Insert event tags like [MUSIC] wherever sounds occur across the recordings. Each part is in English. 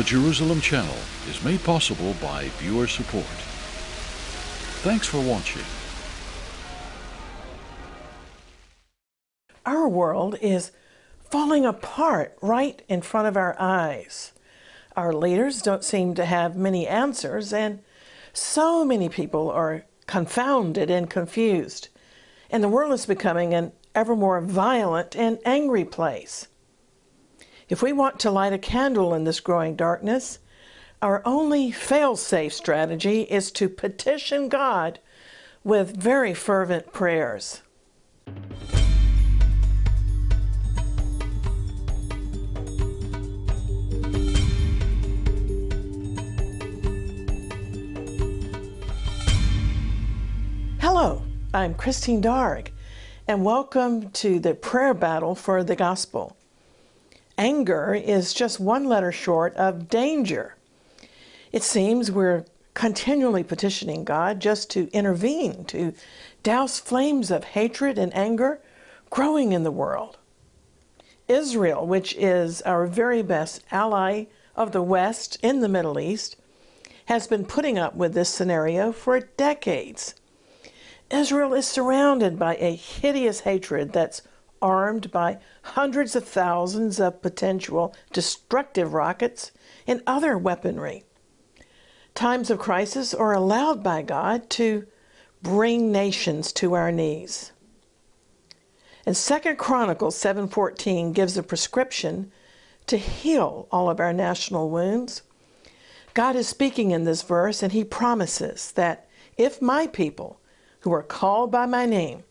The Jerusalem Channel is made possible by viewer support. Thanks for watching. Our world is falling apart right in front of our eyes. Our leaders don't seem to have many answers, and so many people are confounded and confused. And the world is becoming an ever more violent and angry place. If we want to light a candle in this growing darkness, our only fail-safe strategy is to petition God with very fervent prayers. Hello, I'm Christine Darg, and welcome to the prayer battle for the gospel. Anger is just one letter short of danger. It seems we're continually petitioning God just to intervene, to douse flames of hatred and anger growing in the world. Israel, which is our very best ally of the West in the Middle East, has been putting up with this scenario for decades. Israel is surrounded by a hideous hatred that's armed by hundreds of thousands of potential destructive rockets and other weaponry. Times of crisis are allowed by God to bring nations to our knees. And 2 Chronicles 7:14 gives a prescription to heal all of our national wounds. God is speaking in this verse and he promises that if my people who are called by my name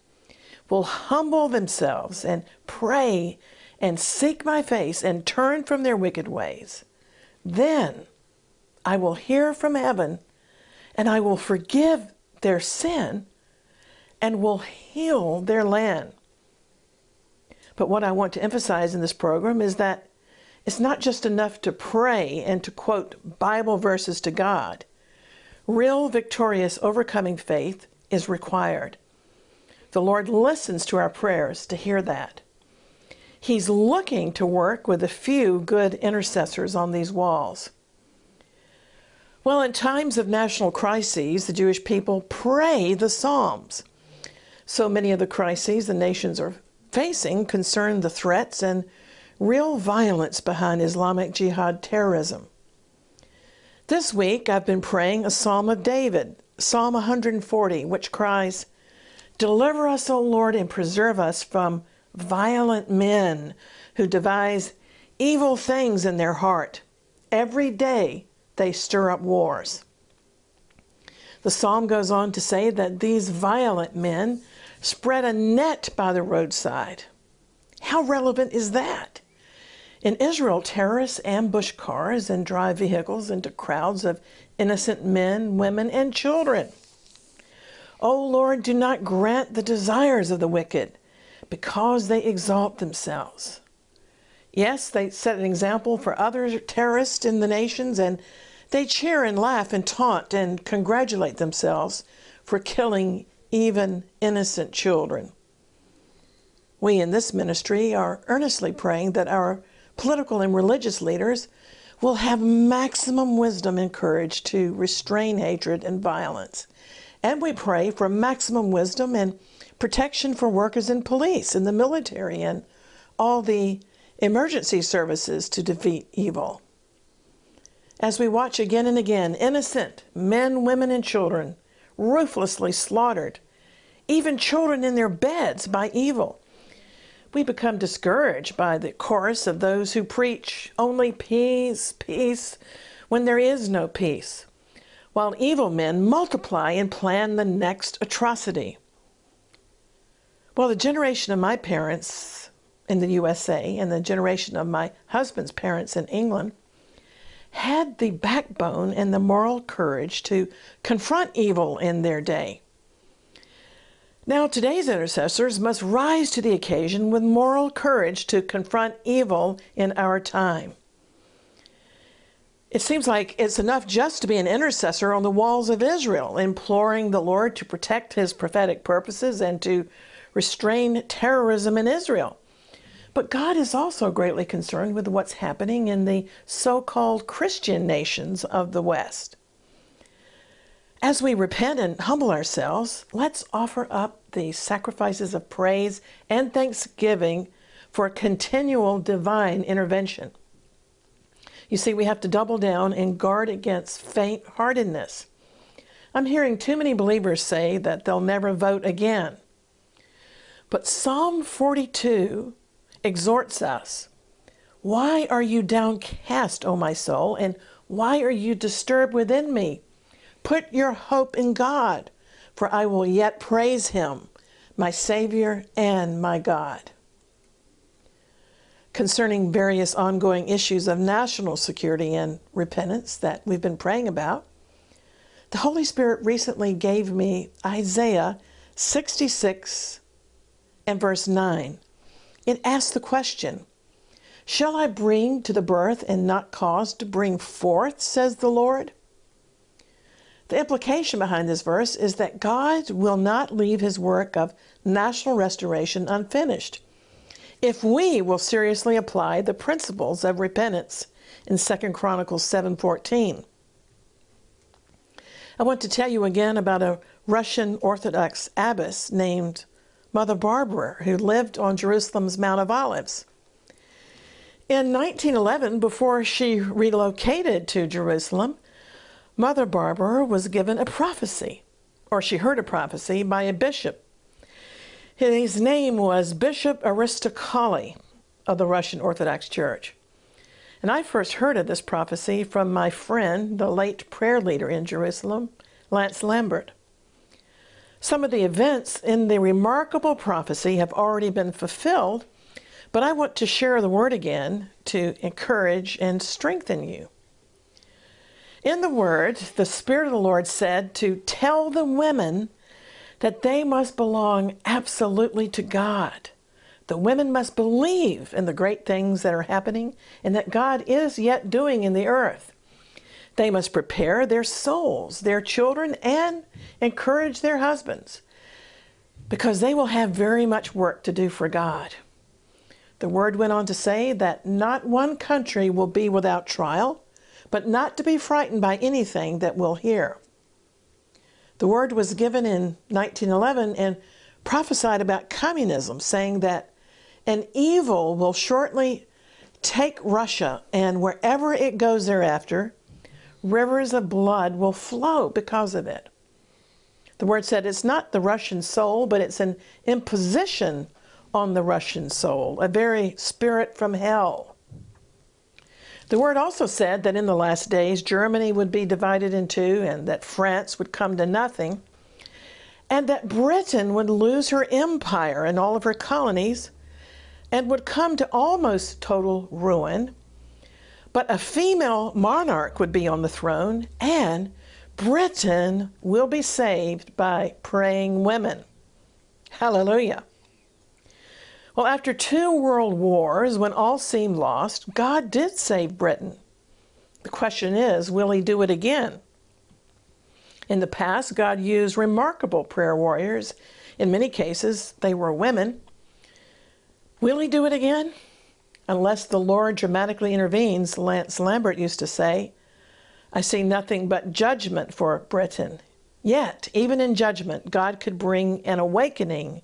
will humble themselves and pray and seek my face and turn from their wicked ways, then I will hear from heaven and I will forgive their sin and will heal their land. But what I want to emphasize in this program is that it's not just enough to pray and to quote Bible verses to God. Real victorious overcoming faith is required. The Lord listens to our prayers to hear that. He's looking to work with a few good intercessors on these walls. Well, in times of national crises, the Jewish people pray the Psalms. So many of the crises the nations are facing concern the threats and real violence behind Islamic Jihad terrorism. This week, I've been praying a Psalm of David, Psalm 140, which cries, Deliver us, O Lord, and preserve us from violent men who devise evil things in their heart. Every day they stir up wars. The psalm goes on to say that these violent men spread a net by the roadside. How relevant is that? In Israel, terrorists ambush cars and drive vehicles into crowds of innocent men, women, and children. O Lord, do not grant the desires of the wicked, because they exalt themselves. Yes, they set an example for other terrorists in the nations, and they cheer and laugh and taunt and congratulate themselves for killing even innocent children. We in this ministry are earnestly praying that our political and religious leaders will have maximum wisdom and courage to restrain hatred and violence. And we pray for maximum wisdom and protection for workers in police, in the military, and all the emergency services to defeat evil. As we watch again and again innocent men, women, and children ruthlessly slaughtered, even children in their beds by evil, we become discouraged by the chorus of those who preach only peace, peace, when there is no peace, while evil men multiply and plan the next atrocity. Well, the generation of my parents in the USA and the generation of my husband's parents in England had the backbone and the moral courage to confront evil in their day. Now, today's intercessors must rise to the occasion with moral courage to confront evil in our time. It seems like it's enough just to be an intercessor on the walls of Israel, imploring the Lord to protect his prophetic purposes and to restrain terrorism in Israel. But God is also greatly concerned with what's happening in the so called Christian nations of the West. As we repent and humble ourselves, let's offer up the sacrifices of praise and thanksgiving for continual divine intervention. You see, we have to double down and guard against faint heartedness. I'm hearing too many believers say that they'll never vote again. But Psalm 42 exhorts us Why are you downcast, O my soul, and why are you disturbed within me? Put your hope in God, for I will yet praise him, my Savior and my God. Concerning various ongoing issues of national security and repentance that we've been praying about, the Holy Spirit recently gave me Isaiah 66 and verse 9. It asks the question Shall I bring to the birth and not cause to bring forth, says the Lord? The implication behind this verse is that God will not leave his work of national restoration unfinished if we will seriously apply the principles of repentance in 2 Chronicles 7:14. I want to tell you again about a Russian Orthodox abbess named Mother Barbara who lived on Jerusalem's Mount of Olives. In 1911, before she relocated to Jerusalem, Mother Barbara was given a prophecy, or she heard a prophecy by a bishop. His name was Bishop Aristokali of the Russian Orthodox Church. And I first heard of this prophecy from my friend, the late prayer leader in Jerusalem, Lance Lambert. Some of the events in the remarkable prophecy have already been fulfilled, but I want to share the word again to encourage and strengthen you. In the word, the Spirit of the Lord said to tell the women that they must belong absolutely to God. The women must believe in the great things that are happening and that God is yet doing in the earth. They must prepare their souls, their children, and encourage their husbands because they will have very much work to do for God. The word went on to say that not one country will be without trial but not to be frightened by anything that we'll hear. The word was given in 1911 and prophesied about communism, saying that an evil will shortly take Russia, and wherever it goes thereafter, rivers of blood will flow because of it. The word said it's not the Russian soul, but it's an imposition on the Russian soul, a very spirit from hell. The word also said that in the last days Germany would be divided in two and that France would come to nothing, and that Britain would lose her empire and all of her colonies and would come to almost total ruin. But a female monarch would be on the throne, and Britain will be saved by praying women. Hallelujah. Well, after two world wars, when all seemed lost, God did save Britain. The question is, will he do it again? In the past, God used remarkable prayer warriors. In many cases, they were women. Will he do it again? Unless the Lord dramatically intervenes, Lance Lambert used to say, I see nothing but judgment for Britain. Yet, even in judgment, God could bring an awakening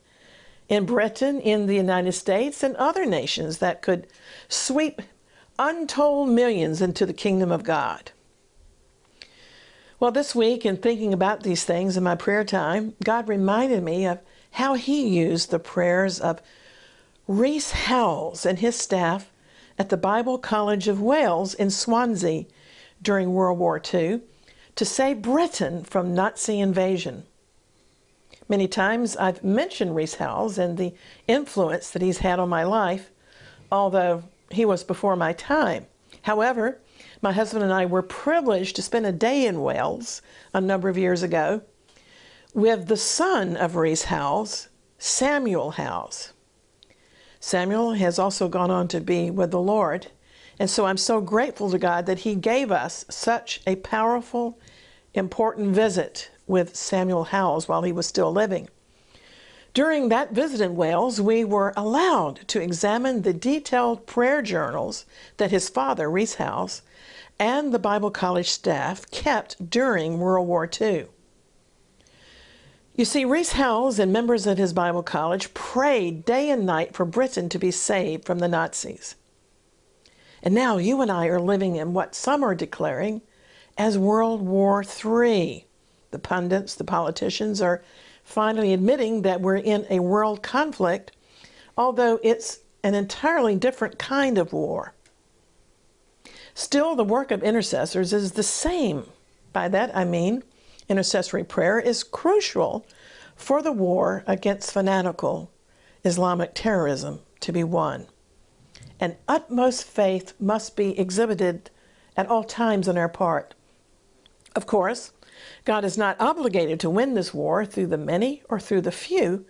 in Britain, in the United States, and other nations that could sweep untold millions into the kingdom of God. Well, this week, in thinking about these things in my prayer time, God reminded me of how He used the prayers of Rees Howells and his staff at the Bible College of Wales in Swansea during World War II to save Britain from Nazi invasion. Many times I've mentioned Rees Howells and the influence that he's had on my life, although he was before my time. However, my husband and I were privileged to spend a day in Wales a number of years ago with the son of Rees Howells, Samuel Howells. Samuel has also gone on to be with the Lord, and so I'm so grateful to God that He gave us such a powerful, important visit with Samuel Howells while he was still living. During that visit in Wales, we were allowed to examine the detailed prayer journals that his father, Rees Howells, and the Bible College staff kept during World War II. You see, Rees Howells and members of his Bible College prayed day and night for Britain to be saved from the Nazis. And now you and I are living in what some are declaring as World War III. The pundits, the politicians are finally admitting that we're in a world conflict, although it's an entirely different kind of war. Still, the work of intercessors is the same. By that I mean, intercessory prayer is crucial for the war against fanatical Islamic terrorism to be won. And utmost faith must be exhibited at all times on our part. Of course, God is not obligated to win this war through the many or through the few,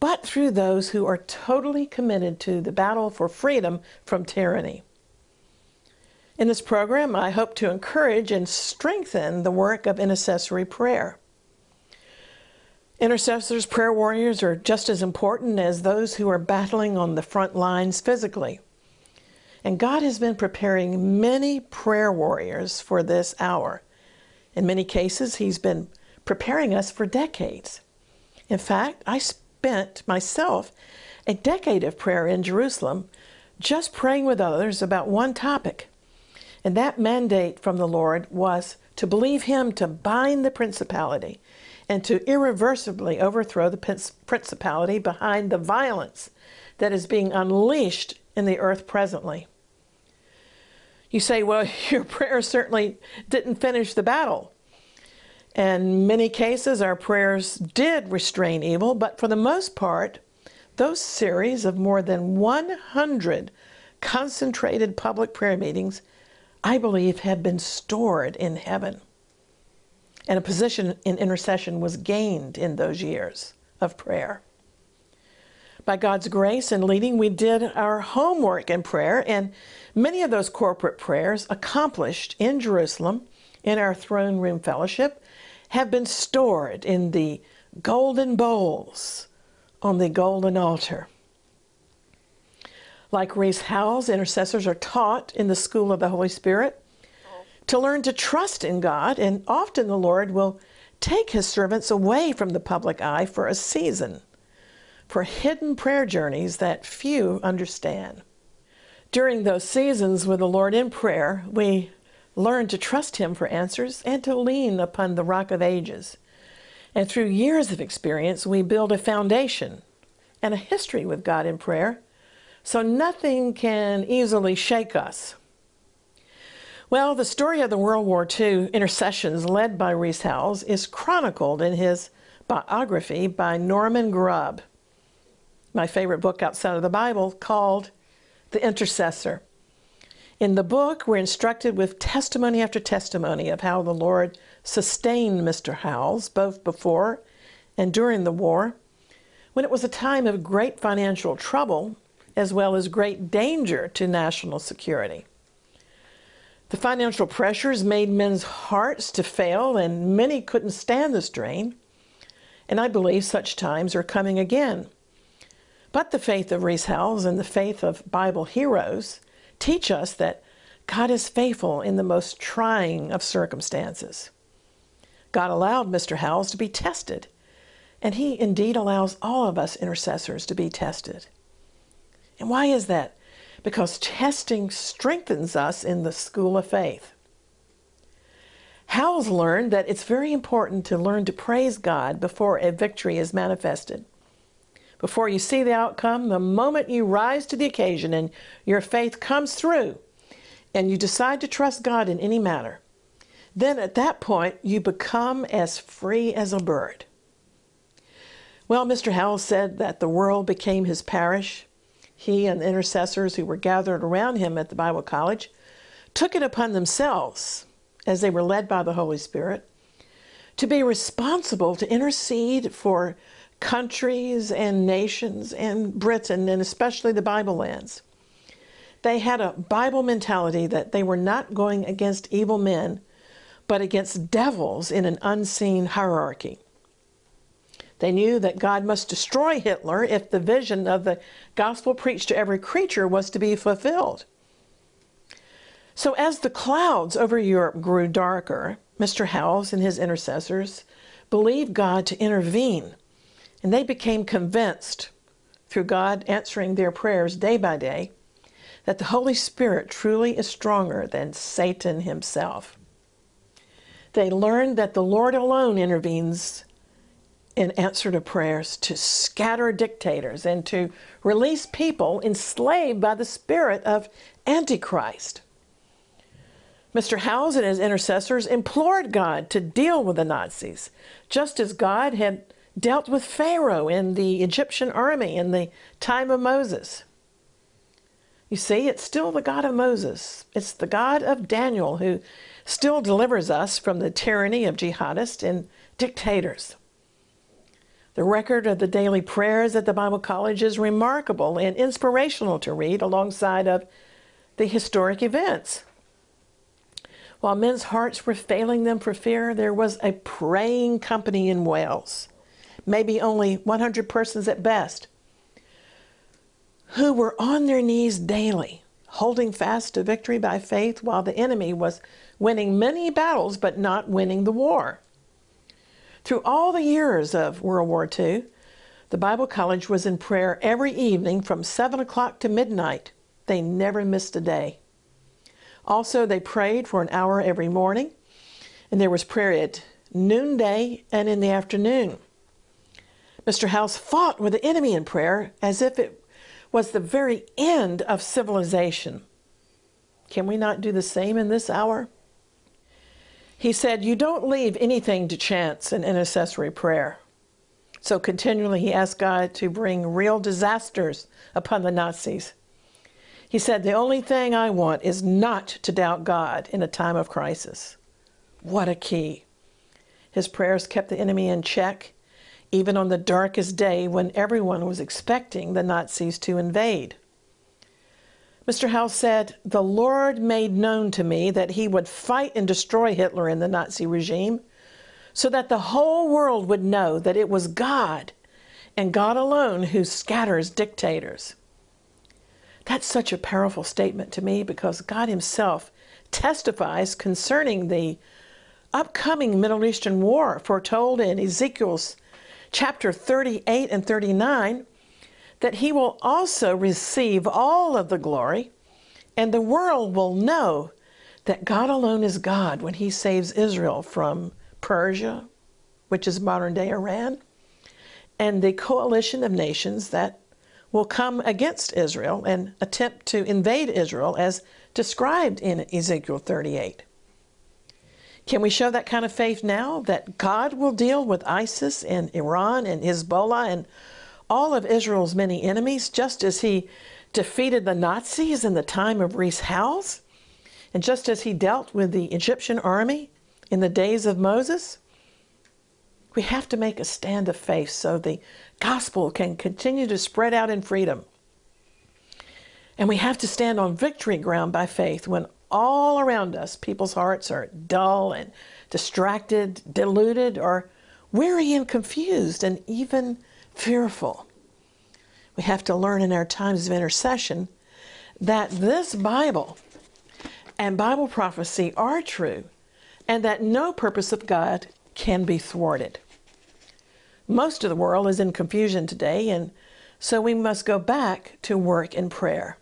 but through those who are totally committed to the battle for freedom from tyranny. In this program, I hope to encourage and strengthen the work of intercessory prayer. Intercessors, prayer warriors are just as important as those who are battling on the front lines physically. And God has been preparing many prayer warriors for this hour. In many cases, He's been preparing us for decades. In fact, I spent myself a decade of prayer in Jerusalem just praying with others about one topic and that mandate from the Lord was to believe Him to bind the principality and to irreversibly overthrow the principality behind the violence that is being unleashed in the earth presently. You say, well, [LAUGHS] your prayer certainly didn't finish the battle. In many cases, our prayers did restrain evil, but for the most part, those series of more than 100 concentrated public prayer meetings I believe, have been stored in heaven. And a position in intercession was gained in those years of prayer. By God's grace and leading, we did our homework in prayer, and many of those corporate prayers accomplished in Jerusalem in our throne room fellowship have been stored in the golden bowls on the golden altar. Like Rees Howells, intercessors are taught in the school of the Holy Spirit to learn to trust in God, and often the Lord will take his servants away from the public eye for a season, for hidden prayer journeys that few understand. During those seasons with the Lord in prayer, we learn to trust him for answers and to lean upon the rock of ages. And through years of experience, we build a foundation and a history with God in prayer so nothing can easily shake us. Well, the story of the World War II intercessions led by Rees Howells is chronicled in his biography by Norman Grubb, my favorite book outside of the Bible, called The Intercessor. In the book, we're instructed with testimony after testimony of how the Lord sustained Mr. Howells both before and during the war, when it was a time of great financial trouble as well as great danger to national security. The financial pressures made men's hearts to fail, and many couldn't stand the strain. And I believe such times are coming again. But the faith of Rees Howells and the faith of Bible heroes teach us that God is faithful in the most trying of circumstances. God allowed Mr. Howells to be tested, and He indeed allows all of us intercessors to be tested. And why is that? Because testing strengthens us in the school of faith. Howells learned that it's very important to learn to praise God before a victory is manifested. Before you see the outcome, the moment you rise to the occasion and your faith comes through, and you decide to trust God in any matter, then at that point you become as free as a bird. Well, Mr. Howells said that the world became his parish, he and the intercessors who were gathered around him at the Bible College took it upon themselves, as they were led by the Holy Spirit, to be responsible to intercede for countries and nations and Britain and especially the Bible lands. They had a Bible mentality that they were not going against evil men, but against devils in an unseen hierarchy. They knew that God must destroy Hitler if the vision of the gospel preached to every creature was to be fulfilled. So, as the clouds over Europe grew darker, Mr. Howells and his intercessors believed God to intervene, and they became convinced, through God answering their prayers day by day, that the Holy Spirit truly is stronger than Satan himself. They learned that the Lord alone intervenes in answer to prayers to scatter dictators and to release people enslaved by the spirit of Antichrist. Mr. Howells and his intercessors implored God to deal with the Nazis, just as God had dealt with Pharaoh in the Egyptian army in the time of Moses. You see, it's still the God of Moses. It's the God of Daniel who still delivers us from the tyranny of jihadists and dictators. The record of the daily prayers at the Bible College is remarkable and inspirational to read alongside of the historic events. While men's hearts were failing them for fear, there was a praying company in Wales, maybe only 100 persons at best, who were on their knees daily, holding fast to victory by faith while the enemy was winning many battles but not winning the war. Through all the years of World War II, the Bible College was in prayer every evening from 7 o'clock to midnight. They never missed a day. Also, they prayed for an hour every morning, and there was prayer at noonday and in the afternoon. Mr. Howells fought with the enemy in prayer as if it was the very end of civilization. Can we not do the same in this hour? He said, You don't leave anything to chance in intercessory prayer. So continually he asked God to bring real disasters upon the Nazis. He said, The only thing I want is not to doubt God in a time of crisis. What a key. His prayers kept the enemy in check, even on the darkest day when everyone was expecting the Nazis to invade. Mr. Howells said, The Lord made known to me that he would fight and destroy Hitler and the Nazi regime so that the whole world would know that it was God and God alone who scatters dictators. That's such a powerful statement to me because God Himself testifies concerning the upcoming Middle Eastern war foretold in Ezekiel's chapter 38 and 39 that He will also receive all of the glory, and the world will know that God alone is God when He saves Israel from Persia, which is modern day Iran, and the coalition of nations that will come against Israel and attempt to invade Israel as described in Ezekiel 38. Can we show that kind of faith now that God will deal with ISIS and Iran and Hezbollah and all of Israel's many enemies just as he defeated the Nazis in the time of Rees Howells and just as he dealt with the Egyptian army in the days of Moses? We have to make a stand of faith so the gospel can continue to spread out in freedom. And we have to stand on victory ground by faith when all around us people's hearts are dull and distracted, deluded, or weary and confused, and even fearful. We have to learn in our times of intercession that this Bible and Bible prophecy are true and that no purpose of God can be thwarted. Most of the world is in confusion today, and so we must go back to work in prayer.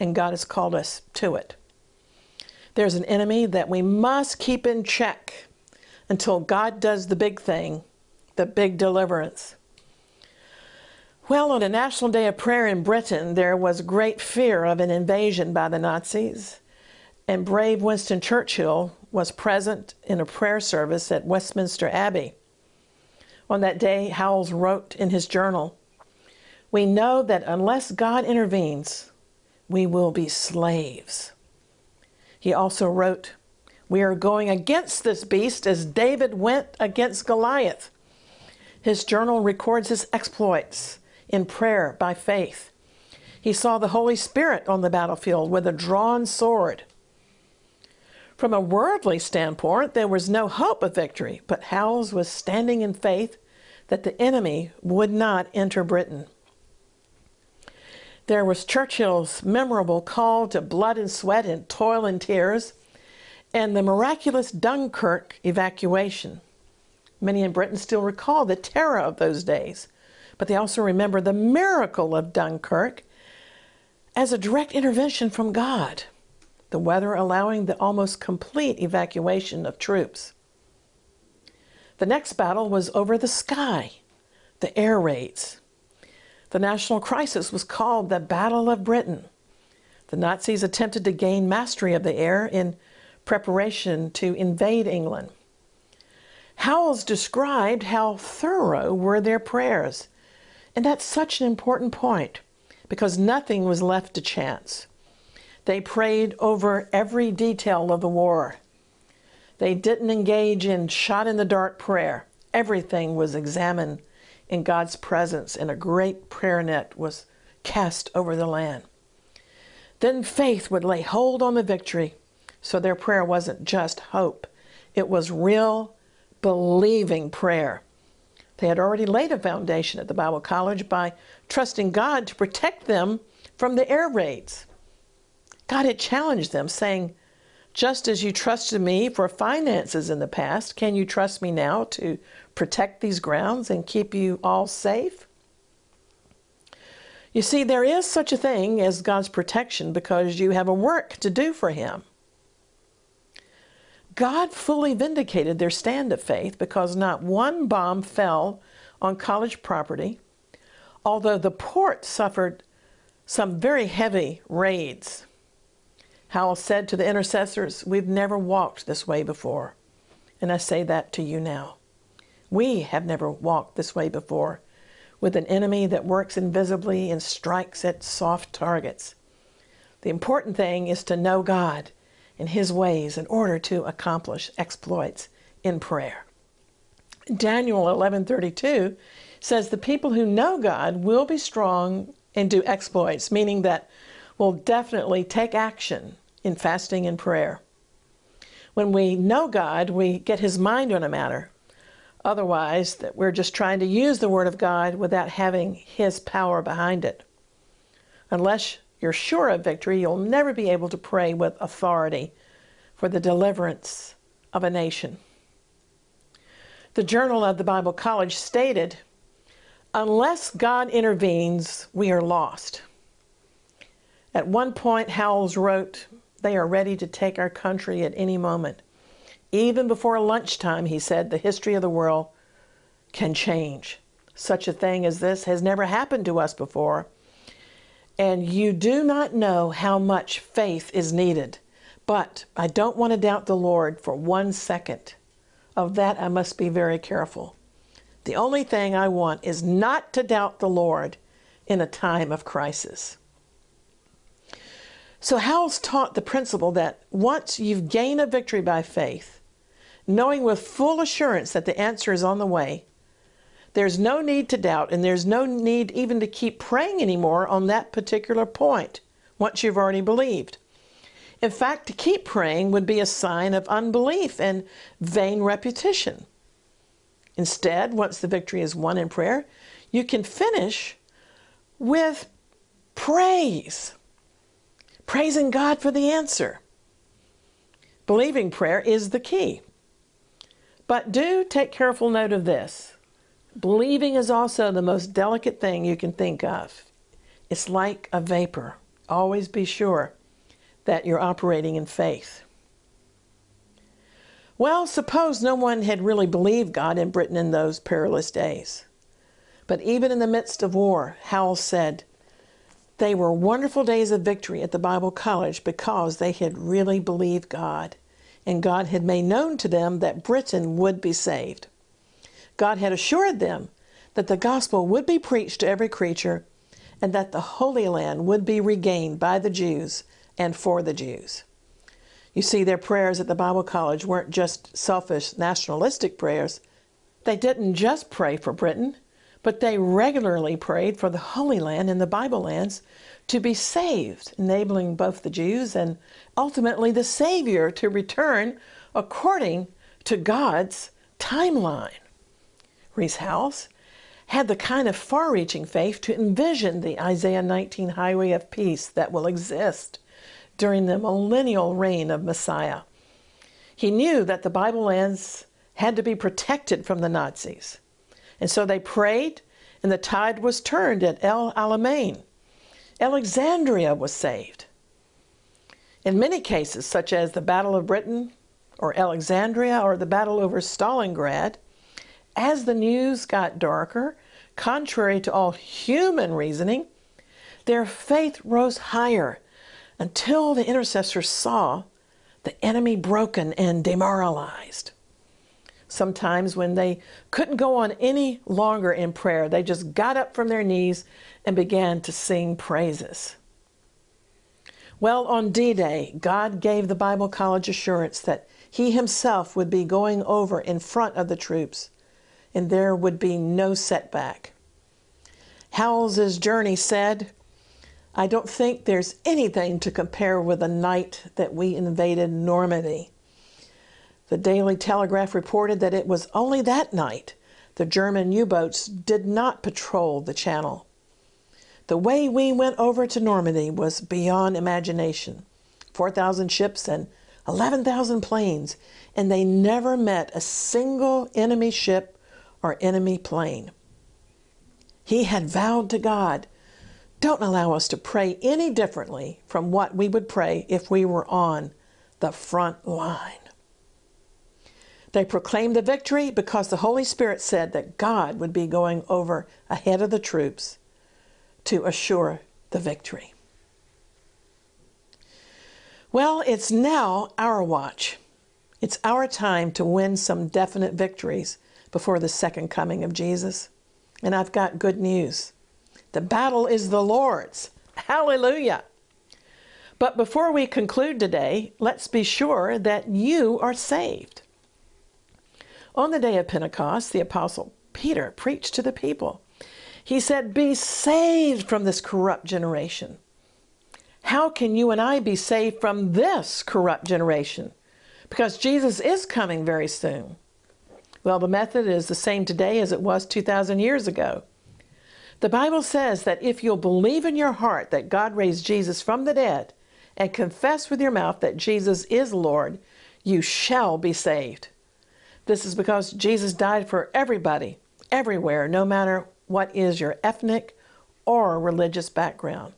And God has called us to it. There's an enemy that we must keep in check until God does the big thing, the big deliverance. Well, on a National Day of Prayer in Britain, there was great fear of an invasion by the Nazis, and brave Winston Churchill was present in a prayer service at Westminster Abbey. On that day, Howells wrote in his journal, We know that unless God intervenes, we will be slaves. He also wrote, We are going against this beast as David went against Goliath. His journal records his exploits in prayer by faith. He saw the Holy Spirit on the battlefield with a drawn sword. From a worldly standpoint, there was no hope of victory, but Howells was standing in faith that the enemy would not enter Britain. There was Churchill's memorable call to blood and sweat and toil and tears, and the miraculous Dunkirk evacuation. Many in Britain still recall the terror of those days, but they also remember the miracle of Dunkirk as a direct intervention from God, the weather allowing the almost complete evacuation of troops. The next battle was over the sky, the air raids. The national crisis was called the Battle of Britain. The Nazis attempted to gain mastery of the air in preparation to invade England. Howells described how thorough were their prayers. And that's such an important point because nothing was left to chance. They prayed over every detail of the war. They didn't engage in shot in the dark prayer. Everything was examined in God's presence, and a great prayer net was cast over the land. Then faith would lay hold on the victory, so their prayer wasn't just hope, it was real, believing prayer. They had already laid a foundation at the Bible College by trusting God to protect them from the air raids. God had challenged them, saying, Just as you trusted me for finances in the past, can you trust me now to protect these grounds and keep you all safe? You see, there is such a thing as God's protection because you have a work to do for Him. God fully vindicated their stand of faith because not one bomb fell on college property, although the port suffered some very heavy raids. Howell said to the intercessors, We've never walked this way before. And I say that to you now. We have never walked this way before with an enemy that works invisibly and strikes at soft targets. The important thing is to know God and His ways in order to accomplish exploits in prayer. Daniel 11:32 says the people who know God will be strong and do exploits, meaning that we'll definitely take action in fasting and prayer. When we know God, we get his mind on a matter. Otherwise, that we're just trying to use the word of God without having his power behind it. Unless you're sure of victory, you'll never be able to pray with authority for the deliverance of a nation. The Journal of the Bible College stated, Unless God intervenes, we are lost. At one point, Howells wrote, They are ready to take our country at any moment. Even before lunchtime, he said, the history of the world can change. Such a thing as this has never happened to us before. And you do not know how much faith is needed. But I don't want to doubt the Lord for one second. Of that, I must be very careful. The only thing I want is not to doubt the Lord in a time of crisis. So, Howells taught the principle that once you've gained a victory by faith, knowing with full assurance that the answer is on the way, there's no need to doubt, and there's no need even to keep praying anymore on that particular point once you've already believed. In fact, to keep praying would be a sign of unbelief and vain repetition. Instead, once the victory is won in prayer, you can finish with praise, praising God for the answer. Believing prayer is the key. But do take careful note of this. Believing is also the most delicate thing you can think of. It's like a vapor. Always be sure that you're operating in faith. Well, suppose no one had really believed God in Britain in those perilous days. But even in the midst of war, Howell said, they were wonderful days of victory at the Bible College because they had really believed God and God had made known to them that Britain would be saved. God had assured them that the gospel would be preached to every creature and that the Holy Land would be regained by the Jews and for the Jews. You see, their prayers at the Bible College weren't just selfish nationalistic prayers. They didn't just pray for Britain, but they regularly prayed for the Holy Land and the Bible lands to be saved, enabling both the Jews and ultimately the Savior to return according to God's timeline. Rees Howells had the kind of far reaching faith to envision the Isaiah 19 highway of peace that will exist during the millennial reign of Messiah. He knew that the Bible lands had to be protected from the Nazis. And so they prayed, and the tide was turned at El Alamein. Alexandria was saved. In many cases, such as the Battle of Britain, or Alexandria, or the battle over Stalingrad, as the news got darker, contrary to all human reasoning, their faith rose higher until the intercessors saw the enemy broken and demoralized. Sometimes, when they couldn't go on any longer in prayer, they just got up from their knees and began to sing praises. Well, on D Day, God gave the Bible College assurance that He Himself would be going over in front of the troops, and there would be no setback. Howells's journey said, I don't think there's anything to compare with the night that we invaded Normandy. The Daily Telegraph reported that it was only that night the German U boats did not patrol the channel. The way we went over to Normandy was beyond imagination 4,000 ships and 11,000 planes, and they never met a single enemy ship or enemy plane. He had vowed to God don't allow us to pray any differently from what we would pray if we were on the front line. They proclaimed the victory because the Holy Spirit said that God would be going over ahead of the troops to assure the victory. Well, it's now our watch. It's our time to win some definite victories before the second coming of Jesus. And I've got good news. The battle is the Lord's. Hallelujah. But before we conclude today, let's be sure that you are saved. On the day of Pentecost, the Apostle Peter preached to the people. He said, Be saved from this corrupt generation. How can you and I be saved from this corrupt generation? Because Jesus is coming very soon. Well, the method is the same today as it was 2,000 years ago. The Bible says that if you'll believe in your heart that God raised Jesus from the dead and confess with your mouth that Jesus is Lord, you shall be saved. This is because Jesus died for everybody, everywhere, no matter what is your ethnic or religious background.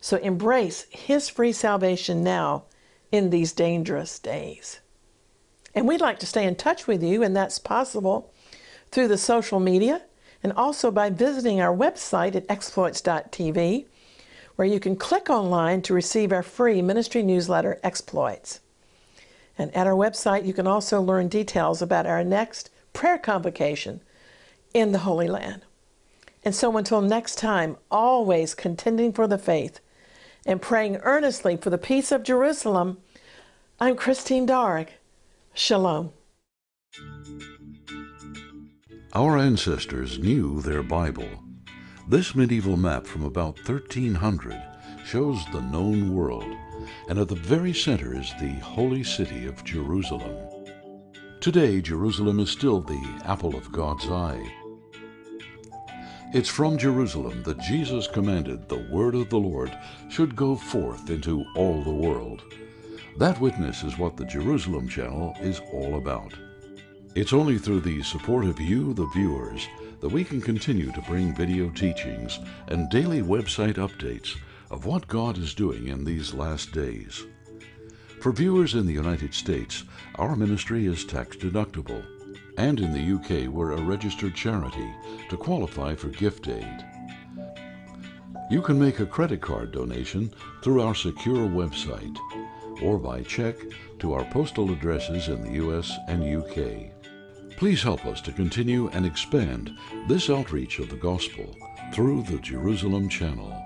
So embrace His free salvation now in these dangerous days. And we'd like to stay in touch with you, and that's possible through the social media and also by visiting our website at exploits.tv, where you can click online to receive our free ministry newsletter, Exploits. And at our website, you can also learn details about our next prayer convocation in the Holy Land. And so until next time, always contending for the faith and praying earnestly for the peace of Jerusalem, I'm Christine Darg. Shalom. Our ancestors knew their Bible. This medieval map from about 1300 shows the known world, and at the very center is the holy city of Jerusalem. Today, Jerusalem is still the apple of God's eye. It's from Jerusalem that Jesus commanded the word of the Lord should go forth into all the world. That witness is what the Jerusalem Channel is all about. It's only through the support of you, the viewers, that we can continue to bring video teachings and daily website updates of what God is doing in these last days. For viewers in the United States, our ministry is tax deductible. And in the UK, we're a registered charity to qualify for gift aid. You can make a credit card donation through our secure website or by check to our postal addresses in the US and UK. Please help us to continue and expand this outreach of the gospel through the Jerusalem Channel.